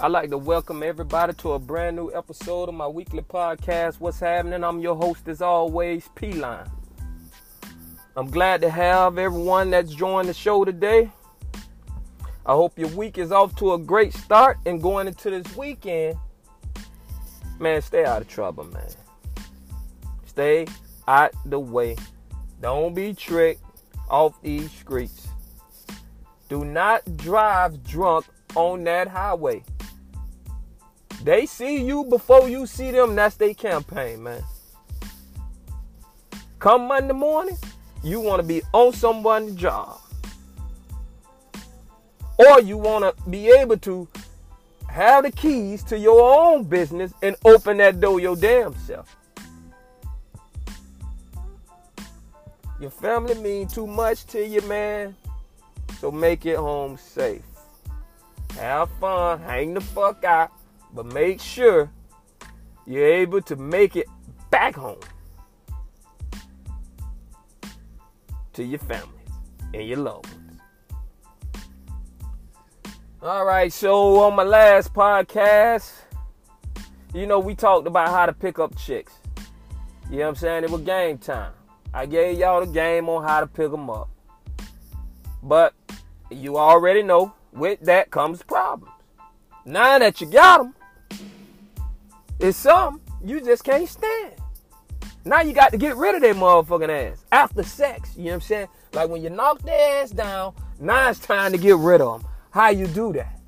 I'd like to welcome everybody to a brand new episode of my weekly podcast, What's Happening? I'm your host, as always, P Line. I'm glad to have everyone that's joined the show today. I hope your week is off to a great start and going into this weekend. Man, stay out of trouble, man. Stay out the way. Don't be tricked off these streets. Do not drive drunk on that highway. They see you before you see them. That's their campaign, man. Come Monday morning, you want to be on someone's job. Or you want to be able to have the keys to your own business and open that door your damn self. Your family mean too much to you, man. So make it home safe. Have fun, hang the fuck out, but make sure you're able to make it back home to your family and your loved ones. All right, so on my last podcast, you know, we talked about how to pick up chicks. You know what I'm saying? It was game time. I gave y'all the game on how to pick them up. But you already know with that comes problems. Now that you got them, it's something you just can't stand. Now you got to get rid of that motherfucking ass after sex. You know what I'm saying? Like when you knock their ass down, now it's time to get rid of them. How you do that?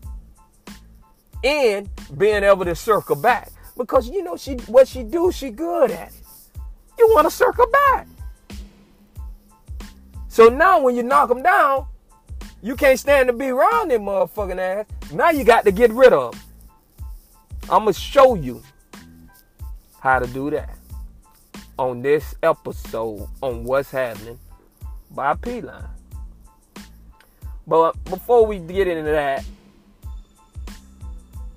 And being able to circle back because you know she what she do, she good at it. You want to circle back. So now when you knock them down, you can't stand to be around them motherfucking ass. Now you got to get rid of them. I'm gonna show you how to do that on this episode on what's happening by P Line. But before we get into that,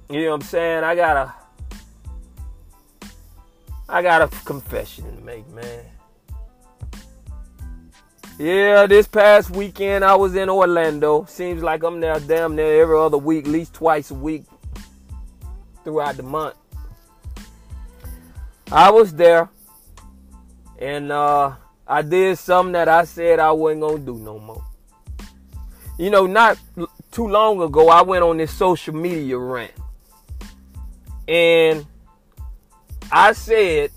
you know what I'm saying? I got a I got a confession to make, man. Yeah, this past weekend I was in Orlando. Seems like I'm there damn near every other week, at least twice a week throughout the month. I was there and uh, I did something that I said I wasn't gonna do no more. You know, not too long ago, I went on this social media rant. And I said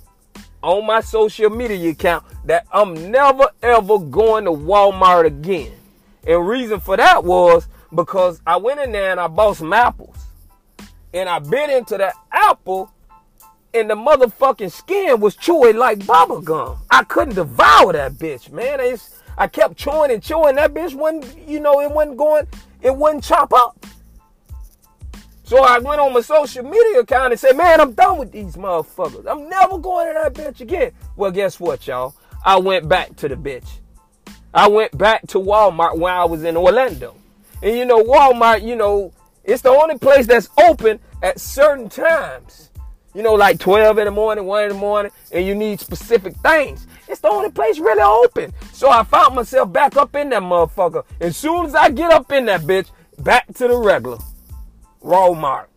on my social media account that I'm never ever going to Walmart again. And reason for that was because I went in there and I bought some apples. And I bit into that apple and the motherfucking skin was chewy like bubble gum. I couldn't devour that bitch, man. It's, I kept chewing and chewing. That bitch wasn't, you know, it wasn't going, it wouldn't chop up. So I went on my social media account and said, man, I'm done with these motherfuckers. I'm never going to that bitch again. Well, guess what, y'all? I went back to the bitch. I went back to Walmart when I was in Orlando. And you know, Walmart, you know, it's the only place that's open at certain times. You know, like 12 in the morning, 1 in the morning, and you need specific things. It's the only place really open. So I found myself back up in that motherfucker. As soon as I get up in that bitch, back to the regular. Walmart.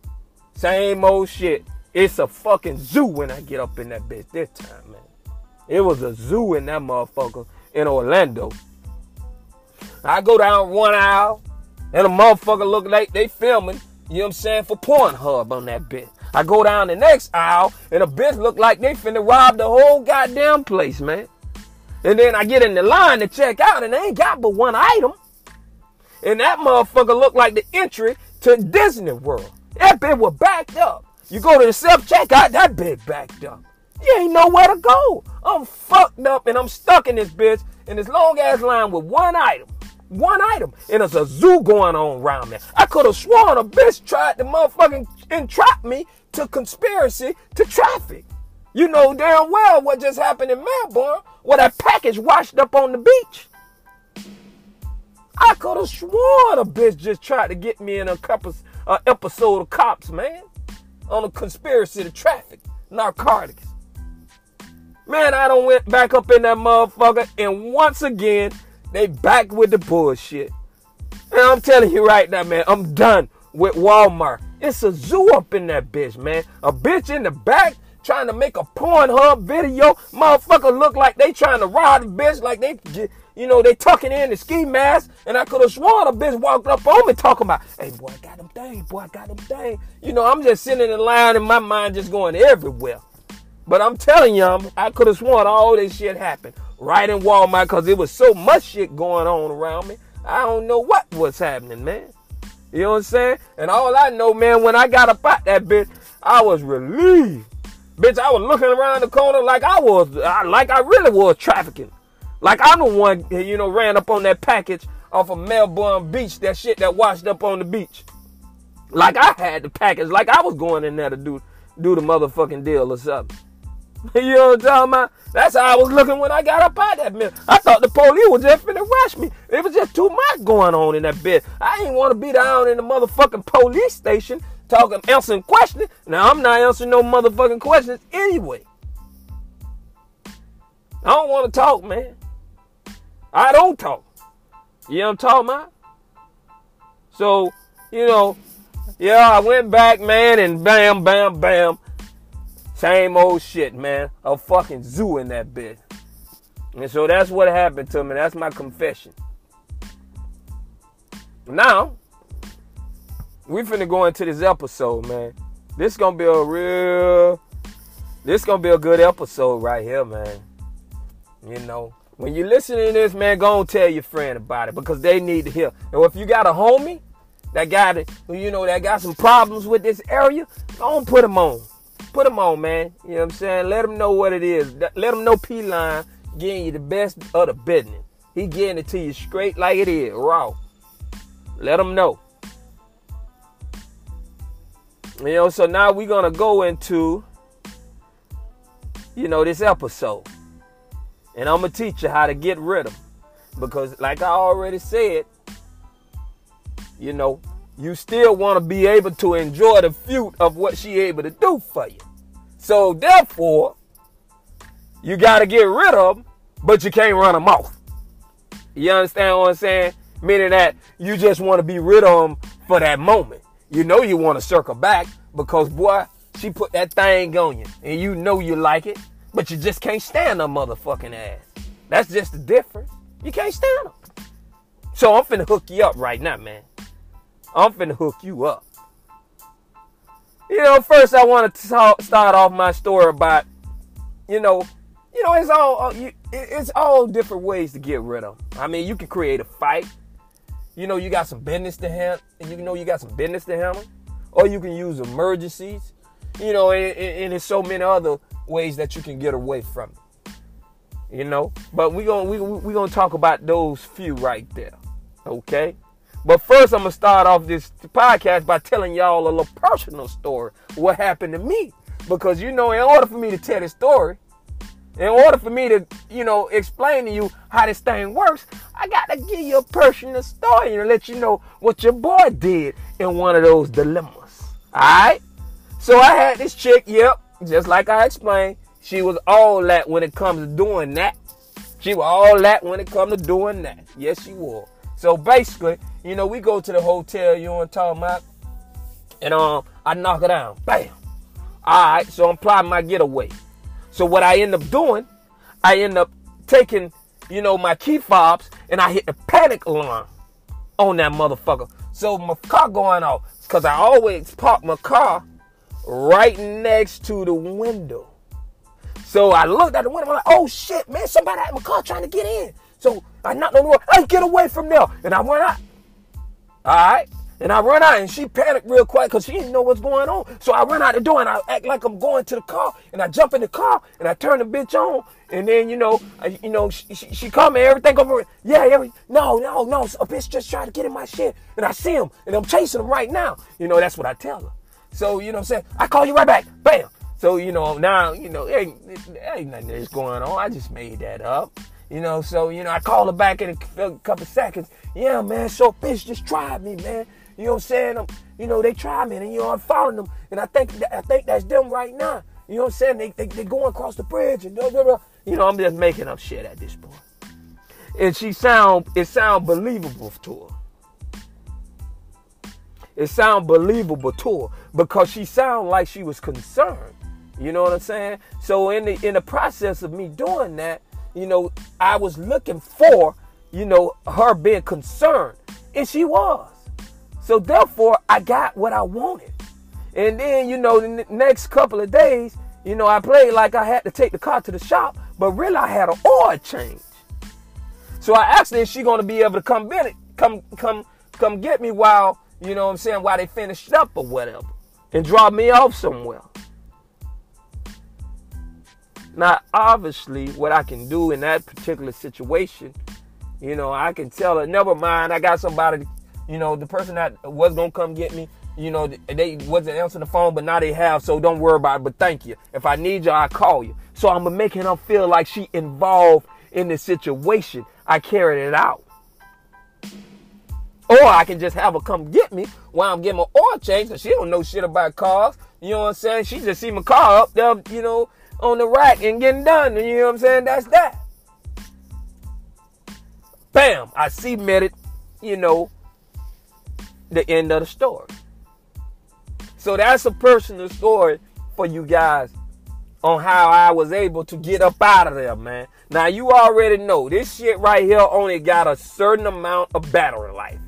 Same old shit. It's a fucking zoo when I get up in that bitch this time, man. It was a zoo in that motherfucker in Orlando. I go down one aisle, and a motherfucker look like they filming, you know what I'm saying, for Pornhub on that bitch. I go down the next aisle, and a bitch look like they finna rob the whole goddamn place, man. And then I get in the line to check out, and they ain't got but one item. And that motherfucker look like the entry to Disney World. That bitch was backed up. You go to the self checkout, that bitch backed up. You ain't nowhere to go. I'm fucked up and I'm stuck in this bitch in this long ass line with one item. One item. And there's a zoo going on around there. I could have sworn a bitch tried to motherfucking entrap me to conspiracy to traffic. You know damn well what just happened in Melbourne where that package washed up on the beach. I could have sworn a bitch just tried to get me in a couple uh, episode of Cops, man, on a conspiracy to traffic narcotics. Man, I don't went back up in that motherfucker, and once again, they back with the bullshit. And I'm telling you right now, man, I'm done with Walmart. It's a zoo up in that bitch, man. A bitch in the back trying to make a Pornhub video. Motherfucker look like they trying to rob the bitch, like they, you know, they tucking in the ski mask. And I could have sworn a bitch walked up on me talking about, hey, boy, I got them thing, boy, I got them thing. You know, I'm just sitting in line and my mind just going everywhere. But I'm telling you, I could have sworn all this shit happened right in Walmart because there was so much shit going on around me. I don't know what was happening, man. You know what I'm saying? And all I know, man, when I got up out that bitch, I was relieved. Bitch, I was looking around the corner like I was, like I really was trafficking. Like I'm the one, you know, ran up on that package off of Melbourne Beach, that shit that washed up on the beach. Like I had the package, like I was going in there to do do the motherfucking deal or something. you know what I'm talking about? That's how I was looking when I got up out that mill. I thought the police was just finna rush me. It was just too much going on in that bed. I didn't want to be down in the motherfucking police station talking, answering questions. Now I'm not answering no motherfucking questions anyway. I don't want to talk, man. I don't talk. You know what I'm talking about? So, you know, yeah, I went back, man, and bam, bam, bam. Same old shit, man. A fucking zoo in that bitch. And so that's what happened to me. That's my confession. Now, we finna go into this episode, man. This gonna be a real, this gonna be a good episode right here, man. You know, when you listen to this, man, go and tell your friend about it because they need to hear. And if you got a homie that got it, you know, that got some problems with this area, go and put them on. Put them on, man. You know what I'm saying? Let them know what it is. Let them know P-Line getting you the best of the business. He getting it to you straight like it is, raw. Let them know. You know, so now we're gonna go into, you know, this episode. And I'm gonna teach you how to get rid of them. Because like I already said, you know, you still want to be able to enjoy the fruit of what she able to do for you. So therefore, you got to get rid of them, but you can't run them off. You understand what I'm saying? Meaning that you just want to be rid of them for that moment. You know you want to circle back because boy, she put that thing on you and you know you like it, but you just can't stand her motherfucking ass. That's just the difference. You can't stand them. So I'm finna hook you up right now, man. I'm finna hook you up. You know, first I want to start off my story about, you know, you know, it's all uh, it's all different ways to get rid of. I mean, you can create a fight. You know, you got some business to handle. You know, you got some business to handle, or you can use emergencies. You know, and, and there's so many other ways that you can get away from it. You know, but we gonna we we gonna talk about those few right there. Okay. But first, I'm gonna start off this podcast by telling y'all a little personal story. What happened to me? Because you know, in order for me to tell this story, in order for me to, you know, explain to you how this thing works, I got to give you a personal story and let you know what your boy did in one of those dilemmas. All right. So I had this chick. Yep, just like I explained, she was all that when it comes to doing that. She was all that when it comes to doing that. Yes, she was. So basically, you know, we go to the hotel, you know what I'm talking about? And um, I knock her down. Bam. Alright, so I'm plotting my getaway. So what I end up doing, I end up taking you know, my key fobs and I hit the panic alarm on that motherfucker. So my car going off because I always park my car right next to the window. So I looked at the window. I'm like, oh shit, man, somebody at my car trying to get in. So I knocked on the door. Hey, get away from there. And I went out. All right. And I run out and she panicked real quick because she didn't know what's going on. So I run out the door and I act like I'm going to the car. And I jump in the car and I turn the bitch on. And then, you know, I, you know, she, she, she called me everything over. Yeah, every, no, no, no. A bitch just tried to get in my shit. And I see him and I'm chasing him right now. You know, that's what I tell her. So, you know I'm saying? I call you right back. Bam. So, you know, now, you know, ain't, ain't nothing that's going on. I just made that up. You know, so, you know, I call her back in a couple seconds. Yeah, man, so bitch just tried me, man. You know what I'm saying? I'm, you know, they try me, and you know, I'm following them, and I think I think that's them right now. You know what I'm saying? They they they going across the bridge, and blah, blah, blah. you know, I'm just making up shit at this point. And she sound it sound believable to her. It sound believable to her because she sound like she was concerned. You know what I'm saying? So in the in the process of me doing that, you know, I was looking for, you know, her being concerned, and she was. So therefore, I got what I wanted. And then, you know, the next couple of days, you know, I played like I had to take the car to the shop, but really I had an oil change. So I asked her if she gonna be able to come get come, come, come get me while, you know what I'm saying, while they finished up or whatever. And drop me off somewhere. Now, obviously, what I can do in that particular situation, you know, I can tell her, never mind, I got somebody you know, the person that was gonna come get me, you know, they wasn't answering the phone, but now they have, so don't worry about it. But thank you. If I need you, I call you. So I'm making her feel like she involved in the situation. I carried it out. Or I can just have her come get me while I'm getting my oil change, because she don't know shit about cars. You know what I'm saying? She just see my car up there, you know, on the rack and getting done. You know what I'm saying? That's that. Bam! I see cemented, you know, the end of the story. So that's a personal story for you guys on how I was able to get up out of there, man. Now you already know this shit right here only got a certain amount of battery life.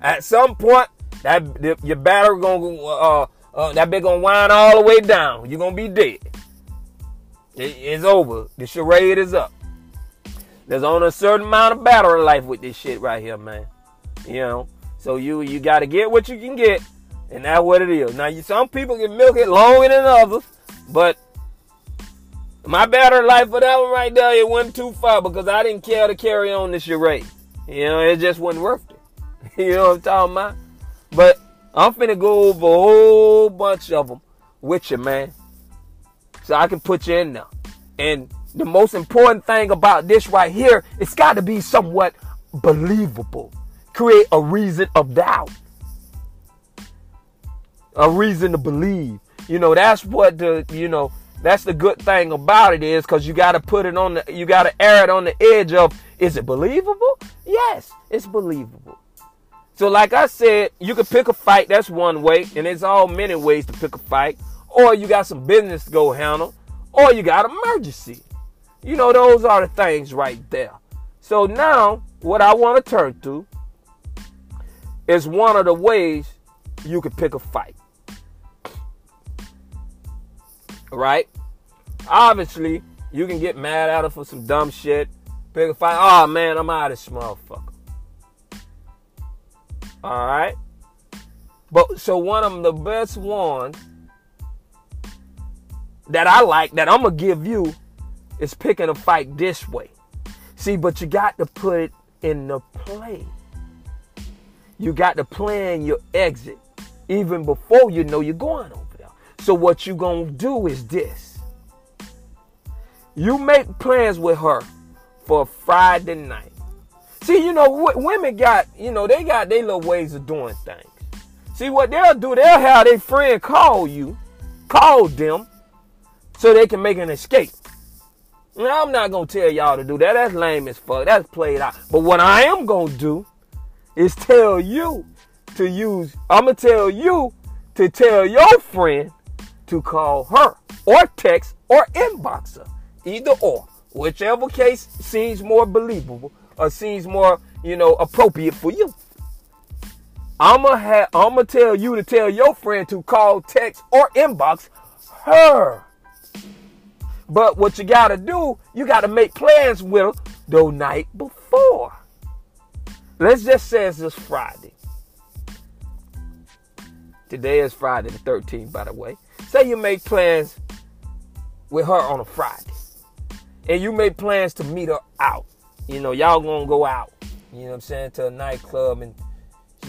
At some point, that your battery gonna uh, uh, that bit gonna wind all the way down. You're gonna be dead. It, it's over. The charade is up. There's only a certain amount of battery life with this shit right here, man. You know. So you you got to get what you can get, and that's what it is. Now, you, some people can milk it longer than others, but my battery life for that one right there, it went too far because I didn't care to carry on this charade. You know, it just wasn't worth it. you know what I'm talking about? But I'm finna go over a whole bunch of them with you, man. So I can put you in there. And the most important thing about this right here, it's got to be somewhat believable create a reason of doubt, a reason to believe. You know, that's what the, you know, that's the good thing about it is because you got to put it on the, you got to err it on the edge of, is it believable? Yes, it's believable. So, like I said, you can pick a fight. That's one way, and there's all many ways to pick a fight. Or you got some business to go handle, or you got emergency. You know, those are the things right there. So now, what I want to turn to is one of the ways you could pick a fight. Right? Obviously, you can get mad at her for some dumb shit. Pick a fight. Oh man, I'm out of this motherfucker. Alright? But so one of the best ones that I like that I'm gonna give you is picking a fight this way. See, but you got to put it in the play. You got to plan your exit even before you know you're going over there. So what you to do is this. You make plans with her for Friday night. See, you know, women got, you know, they got their little ways of doing things. See, what they'll do, they'll have their friend call you, call them, so they can make an escape. Now, I'm not going to tell y'all to do that. That's lame as fuck. That's played out. But what I am going to do is tell you to use, I'm going to tell you to tell your friend to call her or text or inbox her. Either or. Whichever case seems more believable or seems more, you know, appropriate for you. I'ma have I'ma tell you to tell your friend to call, text, or inbox her. But what you gotta do, you gotta make plans with her the night before. Let's just say it's this Friday. Today is Friday the 13th, by the way. Say you make plans with her on a Friday. And you make plans to meet her out. You know, y'all gonna go out. You know what I'm saying? To a nightclub and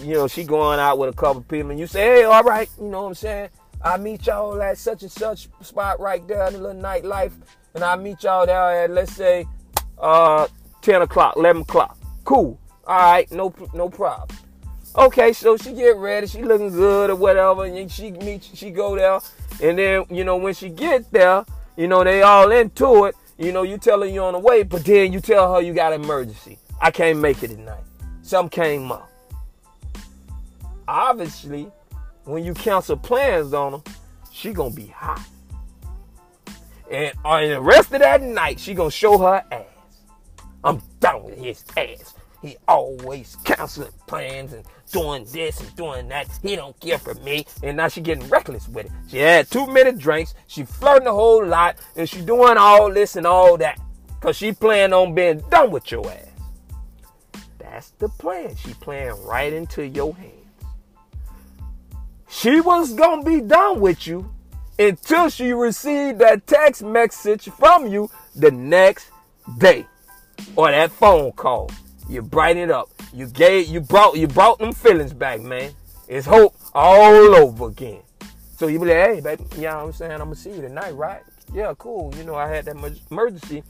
you know, she going out with a couple people and you say, hey, all right, you know what I'm saying? I meet y'all at such and such spot right there in the little nightlife. And I meet y'all there at let's say uh 10 o'clock, 11 o'clock. Cool. All right, no no problem. Okay, so she get ready, she looking good or whatever, and she meet, she go there, and then you know when she get there, you know they all into it. You know you tell her you on the way, but then you tell her you got an emergency. I can't make it tonight. Something came up. Obviously, when you cancel plans on her, she gonna be hot, and uh, on the rest of that night, she gonna show her ass. I'm done with his ass. He always canceling plans and doing this and doing that. He don't care for me. And now she getting reckless with it. She had too many drinks. She flirting a whole lot. And she doing all this and all that. Cause she plan on being done with your ass. That's the plan. She playing right into your hands. She was gonna be done with you until she received that text message from you the next day. Or that phone call. You brighten it up. You gave you brought you brought them feelings back, man. It's hope all over again. So you be like, hey, baby, you know what I'm saying? I'm gonna see you tonight, right? Yeah, cool. You know, I had that emergency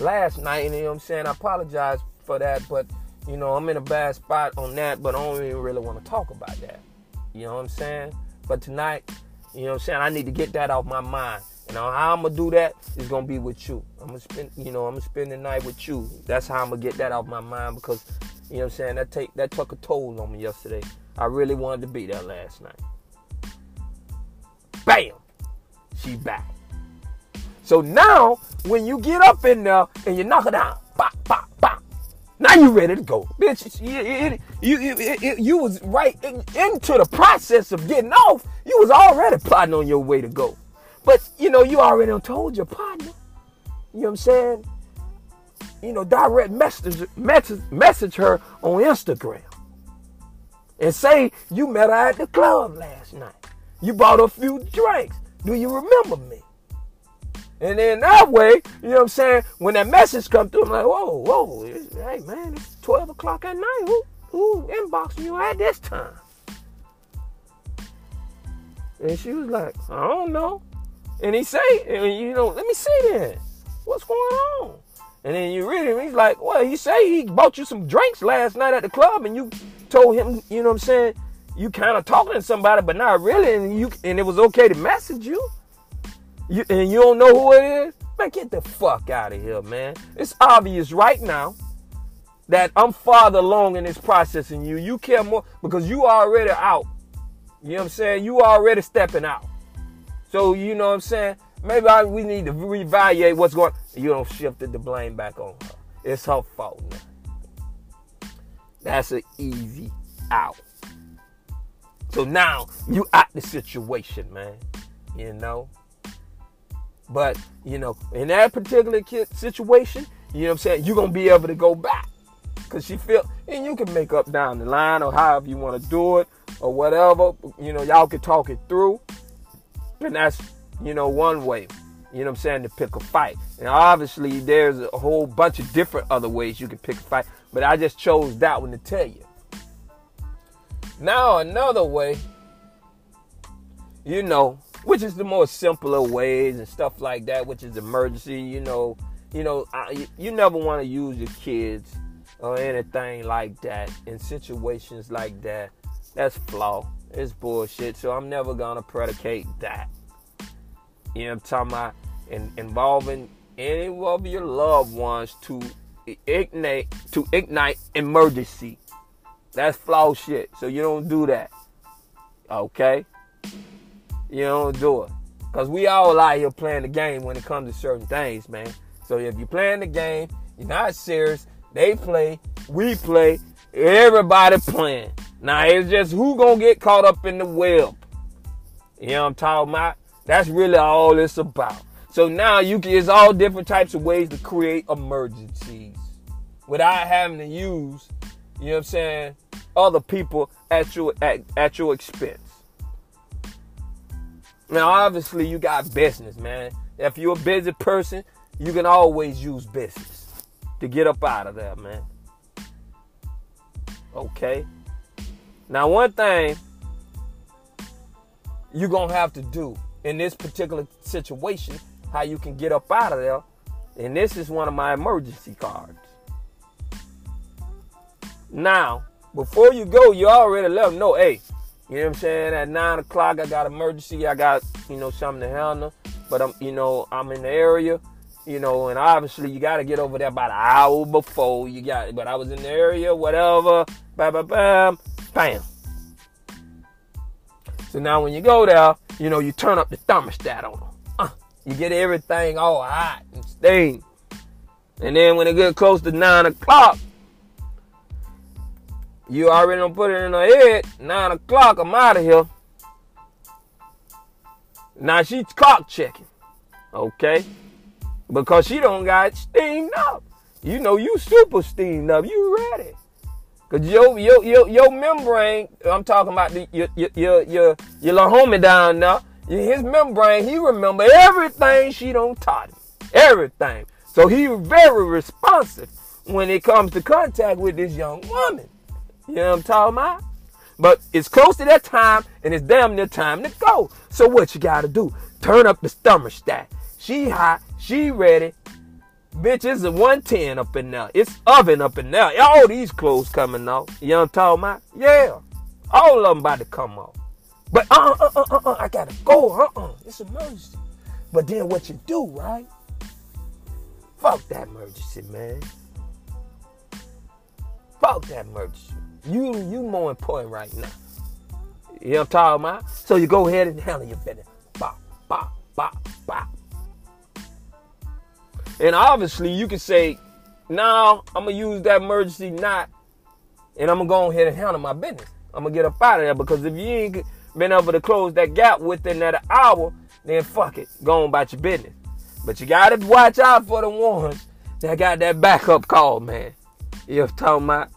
last night, and you know what I'm saying? I apologize for that, but you know, I'm in a bad spot on that, but I don't even really want to talk about that. You know what I'm saying? But tonight, you know what I'm saying? I need to get that off my mind. And how I'm gonna do that is gonna be with you. I'm gonna spend, you know, I'm gonna spend the night with you. That's how I'm gonna get that off my mind because, you know, what I'm saying that take that took a toll on me yesterday. I really wanted to be there last night. Bam, she back. So now, when you get up in there and you knock it down, pop, pop. Now you ready to go, bitch. You, you, you, you was right in, into the process of getting off. You was already plotting on your way to go. But you know, you already told your partner. You know what I'm saying? You know, direct message message message her on Instagram. And say you met her at the club last night. You bought a few drinks. Do you remember me? And then that way, you know what I'm saying? When that message come through, I'm like, whoa, whoa, hey man, it's 12 o'clock at night. Who, who inboxing you at this time? And she was like, I don't know. And he say, and you know, let me see then. What's going on? And then you read him, he's like, well, he say he bought you some drinks last night at the club and you told him, you know what I'm saying, you kind of talking to somebody, but not really, and you and it was okay to message you. You and you don't know who it is? Man, get the fuck out of here, man. It's obvious right now that I'm farther along in this process than you. You care more because you already out. You know what I'm saying? You already stepping out. So you know what I'm saying? Maybe I, we need to reevaluate what's going. You don't shifted the blame back on her. It's her fault now. That's an easy out. So now you out the situation, man. You know. But you know, in that particular situation, you know what I'm saying, you're gonna be able to go back. Cause she feel and you can make up down the line or however you want to do it or whatever. You know, y'all can talk it through. And that's, you know, one way, you know what I'm saying, to pick a fight. And obviously, there's a whole bunch of different other ways you can pick a fight, but I just chose that one to tell you. Now, another way, you know, which is the more simpler ways and stuff like that, which is emergency, you know, you know, I, you never want to use your kids or anything like that in situations like that. That's flaw. It's bullshit. So I'm never gonna predicate that. You know I'm talking about? In, involving any of your loved ones to ignite to ignite emergency. That's flaw shit. So you don't do that. Okay? You don't do it. Cause we all out here playing the game when it comes to certain things, man. So if you're playing the game, you're not serious. They play, we play, everybody playing. Now it's just who gonna get caught up in the web. You know what I'm talking about? That's really all it's about. So now you can, it's all different types of ways to create emergencies without having to use, you know what I'm saying, other people at your at, at your expense. Now obviously you got business, man. If you're a busy person, you can always use business to get up out of there, man. Okay. Now one thing you're gonna have to do in this particular situation, how you can get up out of there, and this is one of my emergency cards. Now, before you go, you already let them know, hey, you know what I'm saying? At nine o'clock, I got emergency. I got, you know, something to handle. But I'm, you know, I'm in the area, you know, and obviously you got to get over there about an hour before you got. But I was in the area, whatever. Bam, bam, bam, bam. So now when you go there, you know, you turn up the thermostat on. Uh, you get everything all hot and steam. And then when it get close to nine o'clock, you already don't put it in her head. Nine o'clock, I'm out of here. Now she's clock checking. Okay? Because she don't got steamed up. You know you super steamed up. You ready. Cause your your your, your membrane, I'm talking about the, your, your your your your little homie down there. His membrane, he remember everything she don't taught him. Everything. So he very responsive when it comes to contact with this young woman. You know what I'm talking about? But it's close to that time and it's damn near time to go. So what you gotta do? Turn up the thermostat. She hot, she ready. Bitch, it's a 110 up in there. It's oven up in there. All these clothes coming off. You know what I'm talking about? Yeah. All of them about to come off. But uh uh uh uh, uh I gotta go. Uh uh. It's emergency. But then what you do, right? Fuck that emergency, man. Fuck that emergency. You you more important right now. You know what I'm talking about? So you go ahead and handle your business. Bop, bop, bop, bop. And obviously you can say, now I'm gonna use that emergency knot and I'm gonna go ahead and handle my business. I'm gonna get up out of there because if you ain't been able to close that gap within that hour, then fuck it. Go on about your business. But you gotta watch out for the ones that got that backup call, man. You know what I'm talking about?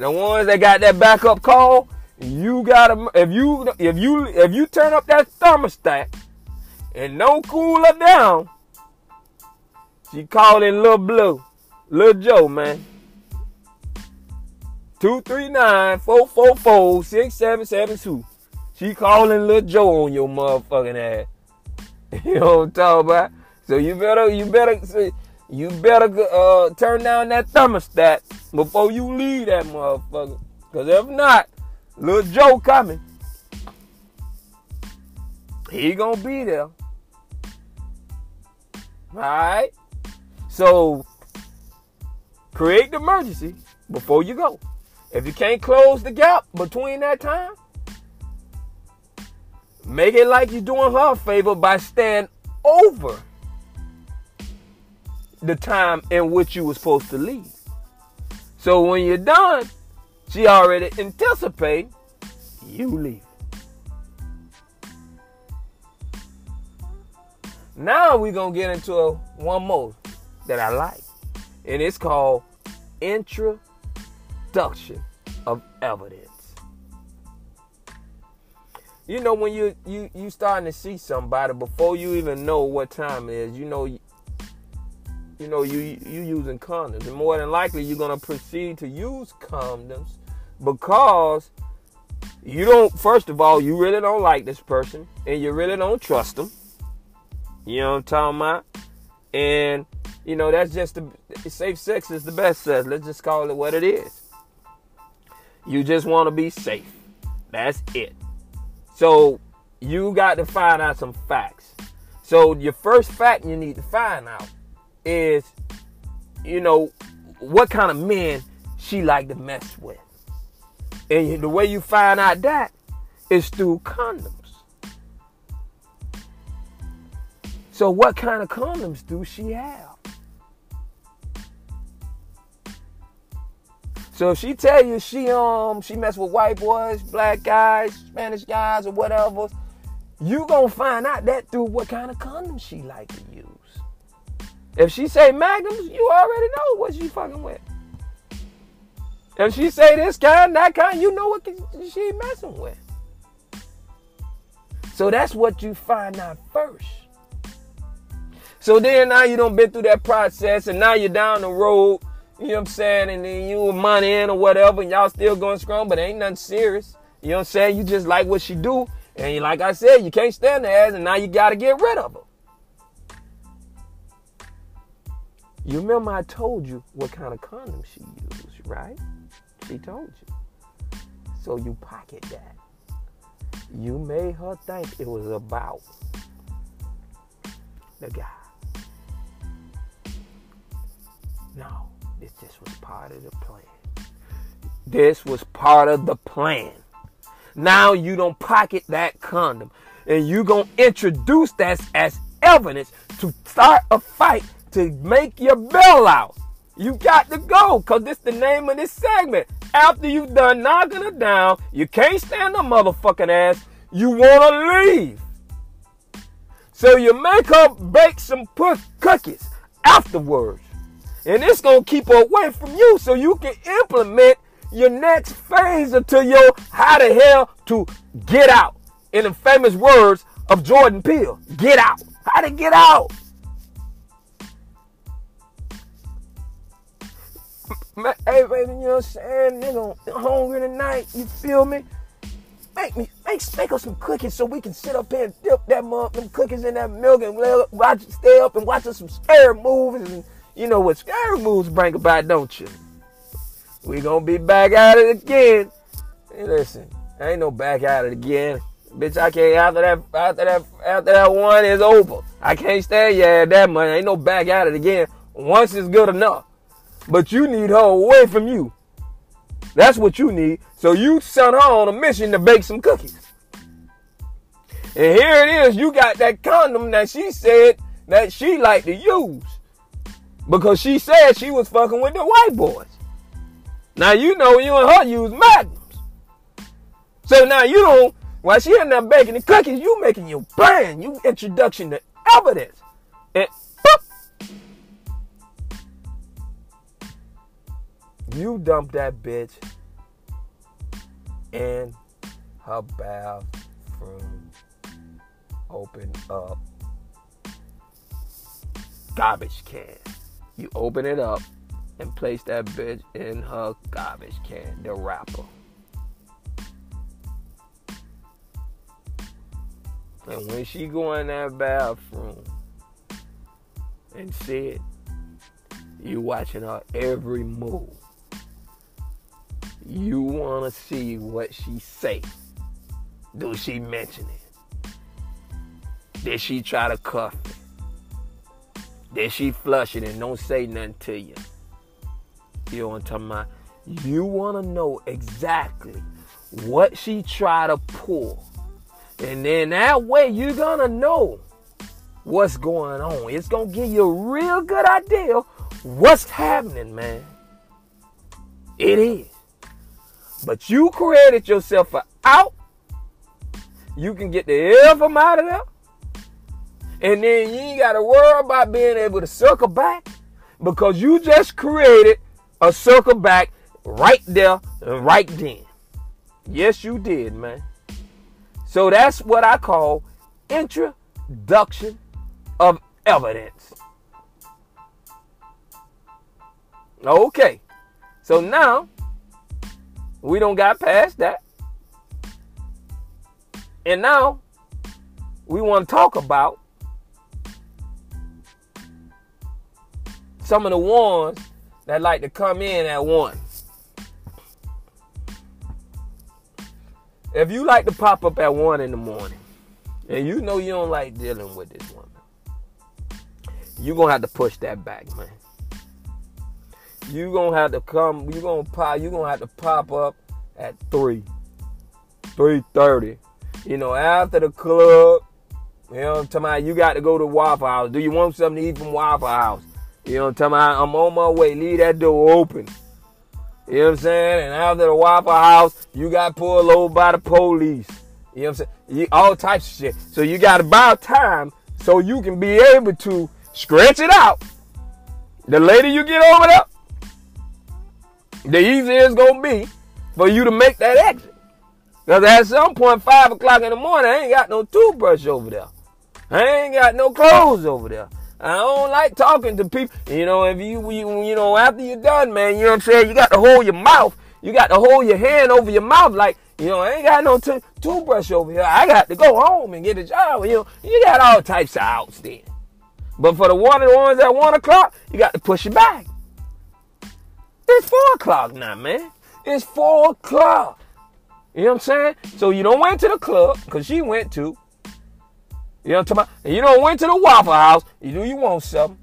The ones that got that backup call, you gotta if you if you if you turn up that thermostat and don't cool her down, she calling Lil Blue, Lil Joe, man. 239-444-6772. She calling Lil Joe on your motherfucking ass. you know what I'm talking about? So you better, you better, you better uh, turn down that thermostat before you leave that motherfucker. Cause if not, little Joe coming. He gonna be there. Alright? So create the emergency before you go. If you can't close the gap between that time, make it like you're doing her a favor by staying over the time in which you were supposed to leave. So when you're done, she already anticipate you leave. Now we're gonna get into a, one more that I like, and it's called introduction of evidence. You know when you you you starting to see somebody before you even know what time it is, you know you know you you using condoms, and more than likely you're gonna proceed to use condoms because you don't. First of all, you really don't like this person, and you really don't trust them. You know what I'm talking about? And you know that's just the safe sex is the best sex. Let's just call it what it is. You just want to be safe. That's it. So you got to find out some facts. So your first fact you need to find out is, you know, what kind of men she like to mess with. And the way you find out that is through condoms. So what kind of condoms do she have? So if she tell you she um she mess with white boys, black guys, Spanish guys, or whatever, you gonna find out that through what kind of condoms she like to use. If she say magnums, you already know what she fucking with. If she say this kind, that kind, you know what she messing with. So that's what you find out first. So then now you don't been through that process and now you're down the road, you know what I'm saying, and then you money in or whatever, and y'all still going strong, but ain't nothing serious. You know what I'm saying? You just like what she do, and like I said, you can't stand the ass, and now you gotta get rid of her. You remember I told you what kind of condom she used, right? She told you. So you pocket that. You made her think it was about the guy. No, this just was part of the plan. This was part of the plan. Now you don't pocket that condom. And you gonna introduce that as evidence to start a fight to make your bell out. You got to go, cause this the name of this segment. After you done knocking her down, you can't stand the motherfucking ass, you wanna leave. So you make her bake some cookies afterwards. And it's gonna keep her away from you so you can implement your next phase into your how the hell to get out. In the famous words of Jordan Peele, get out. How to get out. Hey, baby, you know what I'm saying? Nigga, hungry tonight. You feel me? Make me make make us some cookies so we can sit up here and dip that mug, them cookies in that milk and watch stay up and watch us some scary movies and you know what scary movies bring about, don't you? We gonna be back at it again. Hey, listen, ain't no back at it again. Bitch, I can't after that after that after that one is over. I can't stay yeah that much. Ain't no back at it again. Once is good enough. But you need her away from you. That's what you need. So you sent her on a mission to bake some cookies. And here it is. You got that condom that she said that she liked to use. Because she said she was fucking with the white boys. Now you know you and her use magnums. So now you don't, while she in there baking the cookies, you making your brand, you introduction to evidence. And You dump that bitch in her bathroom. Open up garbage can. You open it up and place that bitch in her garbage can, the wrapper. And when she go in that bathroom and see it, you watching her every move you want to see what she say. Do she mention it? Did she try to cuff it? Did she flush it and don't say nothing to you? You know talking about? You want to know exactly what she try to pull. And then that way you're going to know what's going on. It's going to give you a real good idea what's happening, man. It is. But you created yourself an out. You can get the hell from out of there. And then you ain't got to worry about being able to circle back because you just created a circle back right there and right then. Yes, you did, man. So that's what I call introduction of evidence. Okay. So now we don't got past that. And now we want to talk about some of the ones that like to come in at one. If you like to pop up at one in the morning, and you know you don't like dealing with this woman, you're gonna have to push that back, man you gonna have to come. You gonna pop. You gonna have to pop up at three, three thirty. You know, after the club. You know, I'm talking about you got to go to Waffle House. Do you want something to eat from Waffle House? You know, I'm talking about I'm on my way. Leave that door open. You know what I'm saying? And after the Waffle House, you got pulled over by the police. You know what I'm saying? You, all types of shit. So you got about time so you can be able to stretch it out. The later you get over there, the easier it's gonna be for you to make that exit. Because at some point, five o'clock in the morning, I ain't got no toothbrush over there. I ain't got no clothes over there. I don't like talking to people. You know, if you, you, you know, after you're done, man, you know what I'm saying? You got to hold your mouth. You got to hold your hand over your mouth like, you know, I ain't got no toothbrush over here. I got to go home and get a job. You know, you got all types of outs then. But for the one of the ones at one o'clock, you got to push it back. It's four o'clock now, man. It's four o'clock. You know what I'm saying? So you don't went to the club, because she went to. You know what I'm talking about? You don't went to the Waffle House. You do you want something.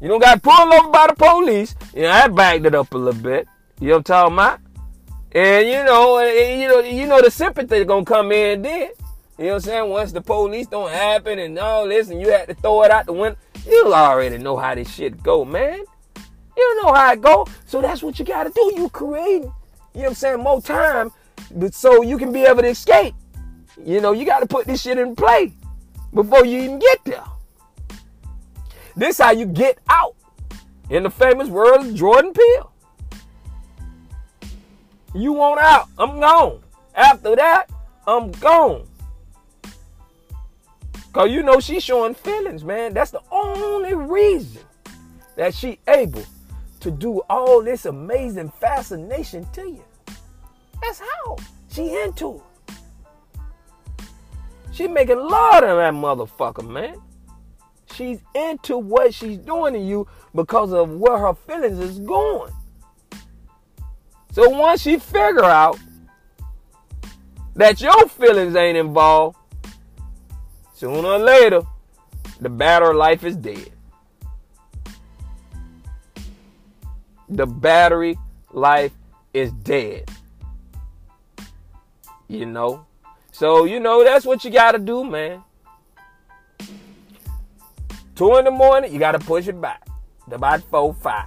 You don't got pulled over by the police. You know, I backed it up a little bit. You know what I'm talking about? And you know, and, you know, you know the sympathy gonna come in then. You know what I'm saying? Once the police don't happen and all this, and you had to throw it out the window, you already know how this shit go, man. You don't know how it go. So that's what you gotta do. You create, you know what I'm saying, more time, but so you can be able to escape. You know, you gotta put this shit in play before you even get there. This how you get out. In the famous world of Jordan Peele. You want out, I'm gone. After that, I'm gone. Cause you know she's showing feelings, man. That's the only reason that she able to do all this amazing fascination to you. That's how she into it. She making love to that motherfucker, man. She's into what she's doing to you because of where her feelings is going. So once she figure out that your feelings ain't involved, sooner or later, the battery life is dead. The battery life is dead. You know? So, you know, that's what you gotta do, man. Two in the morning, you gotta push it back to about four, five.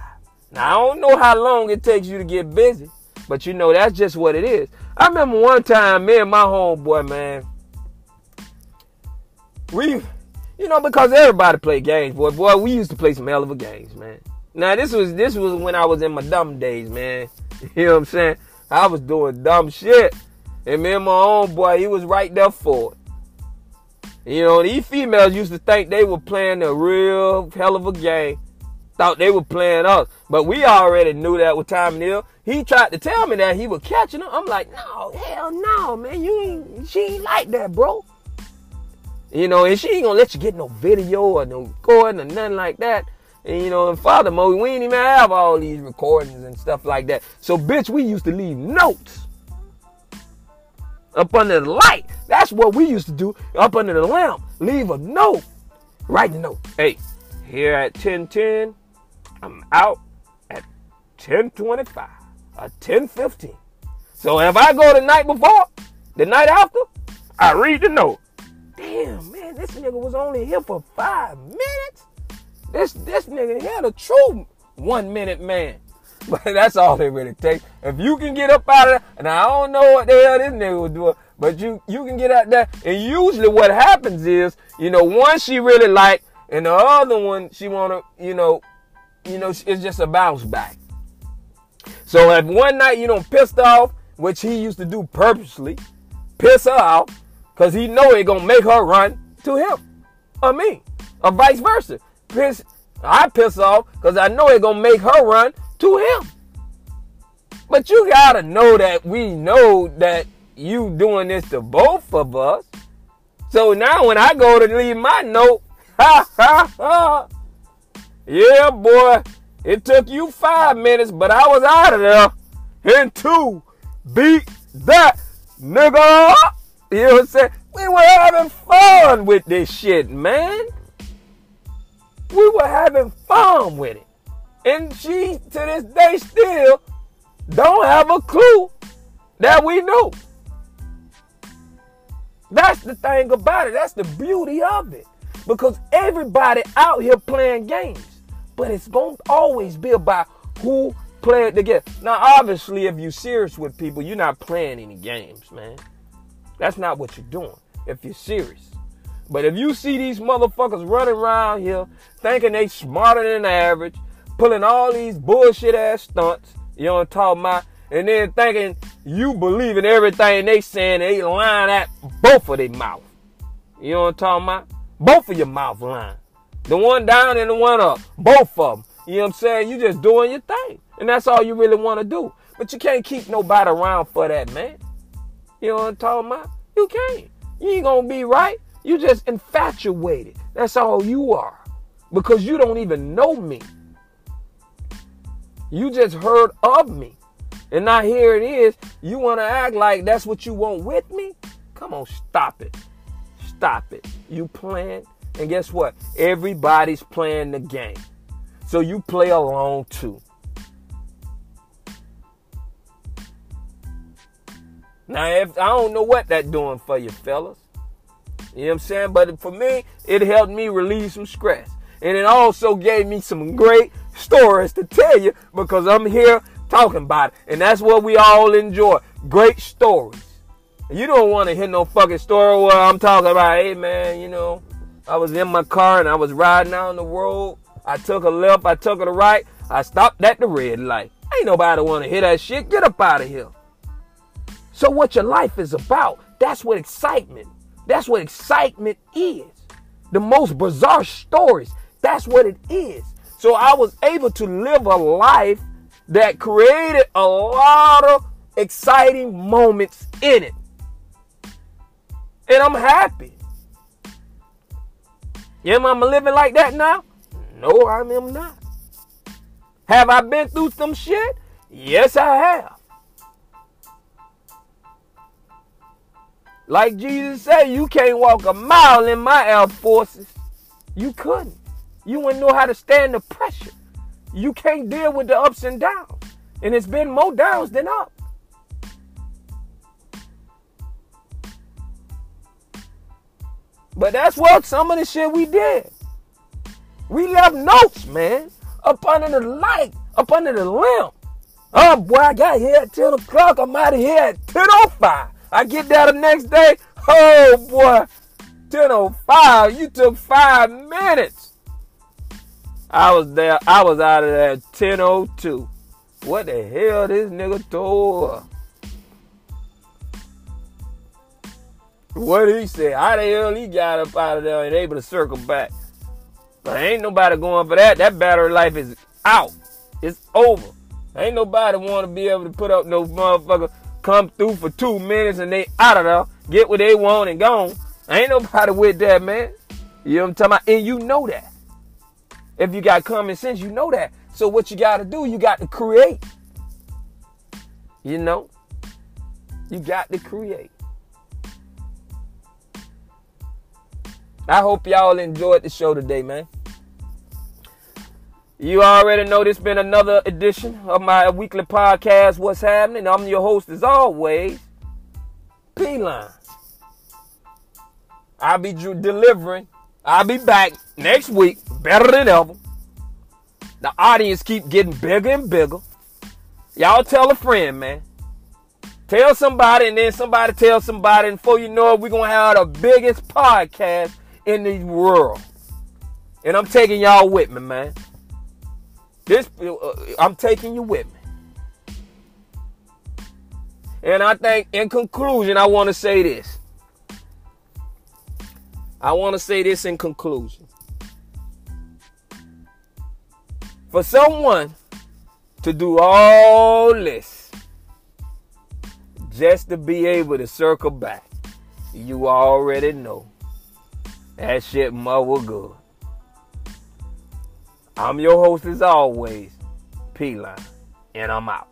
Now, I don't know how long it takes you to get busy. But you know, that's just what it is. I remember one time, me and my homeboy, man, we, you know, because everybody play games, boy, boy, we used to play some hell of a games, man. Now this was this was when I was in my dumb days, man. You know what I'm saying? I was doing dumb shit. And me and my own boy, he was right there for it. You know, these females used to think they were playing a real hell of a game. Thought they were playing us. But we already knew that with Tommy Neal. He tried to tell me that he was catching her. I'm like, no, hell no, man. You ain't, she ain't like that, bro. You know, and she ain't gonna let you get no video or no recording or nothing like that. And you know, father mode, we ain't even have all these recordings and stuff like that. So, bitch, we used to leave notes up under the light. That's what we used to do up under the lamp. Leave a note. Write the note. Hey, here at 1010, I'm out at 1025 a uh, 1015. So if I go the night before, the night after, I read the note. Damn, man, this nigga was only here for five minutes. This this nigga here the true one minute man. But that's all it really takes. If you can get up out of there, and I don't know what the hell this nigga was doing, but you you can get out there. And usually what happens is, you know, one she really like, and the other one she wanna, you know, you know, it's just a bounce back. So if one night you don't pissed off, which he used to do purposely, piss her off, cause he know it gonna make her run to him or me, or vice versa. Piss, I piss off cause I know it gonna make her run to him. But you gotta know that we know that you doing this to both of us. So now when I go to leave my note, ha ha ha, yeah boy, it took you five minutes, but I was out of there in two. Beat that nigga. You know what I'm saying? We were having fun with this shit, man. We were having fun with it. And she, to this day, still don't have a clue that we knew. That's the thing about it. That's the beauty of it. Because everybody out here playing games. But it's going to always be about who played the game. Now, obviously, if you're serious with people, you're not playing any games, man. That's not what you're doing if you're serious. But if you see these motherfuckers running around here thinking they smarter than average, pulling all these bullshit ass stunts, you know what I'm talking about, and then thinking you believe in everything they saying, they line at both of their mouth. You know what I'm talking about? Both of your mouth line. The one down and the one up. Both of them. You know what I'm saying? You just doing your thing. And that's all you really want to do. But you can't keep nobody around for that, man. You know what I'm talking about? You can't. You ain't gonna be right. You just infatuated. That's all you are. Because you don't even know me. You just heard of me. And now here it is. You want to act like that's what you want with me? Come on, stop it. Stop it. You playing. And guess what? Everybody's playing the game. So you play along too. Now, if I don't know what that doing for you, fellas. You know what I'm saying? But for me, it helped me release some stress. And it also gave me some great stories to tell you because I'm here talking about it. And that's what we all enjoy. Great stories. You don't want to hear no fucking story where I'm talking about, hey man, you know, I was in my car and I was riding down the road. I took a left, I took a right. I stopped at the red light. Ain't nobody want to hear that shit. Get up out of here. So what your life is about, that's what excitement. That's what excitement is. The most bizarre stories. That's what it is. So I was able to live a life that created a lot of exciting moments in it. And I'm happy. Am I living like that now? No, I am not. Have I been through some shit? Yes, I have. Like Jesus said, you can't walk a mile in my Air Forces. You couldn't. You wouldn't know how to stand the pressure. You can't deal with the ups and downs. And it's been more downs than up. But that's what some of the shit we did. We left notes, man, up under the light, up under the limb. Oh boy, I got here at 10 o'clock. I'm out of here at 10.05. I get there the next day. Oh boy, 10.05. You took five minutes. I was there. I was out of there at 10.02. What the hell this nigga told? What he said? How the hell he got up out of there and able to circle back? But ain't nobody going for that. That battery life is out. It's over. Ain't nobody want to be able to put up no motherfucker come through for two minutes and they out of there, get what they want and gone. Ain't nobody with that, man. You know what I'm talking about? And you know that. If you got common sense, you know that. So what you got to do, you got to create. You know? You got to create. I hope y'all enjoyed the show today, man. You already know this been another edition of my weekly podcast, What's Happening? I'm your host as always, P-Line. I'll be delivering. I'll be back next week, better than ever. The audience keep getting bigger and bigger. Y'all tell a friend, man. Tell somebody, and then somebody tell somebody, and before you know it, we're gonna have the biggest podcast in the world. And I'm taking y'all with me, man. This uh, I'm taking you with me. And I think in conclusion, I want to say this. I want to say this in conclusion. For someone to do all this just to be able to circle back, you already know that shit mother good. I'm your host as always, P Line, and I'm out.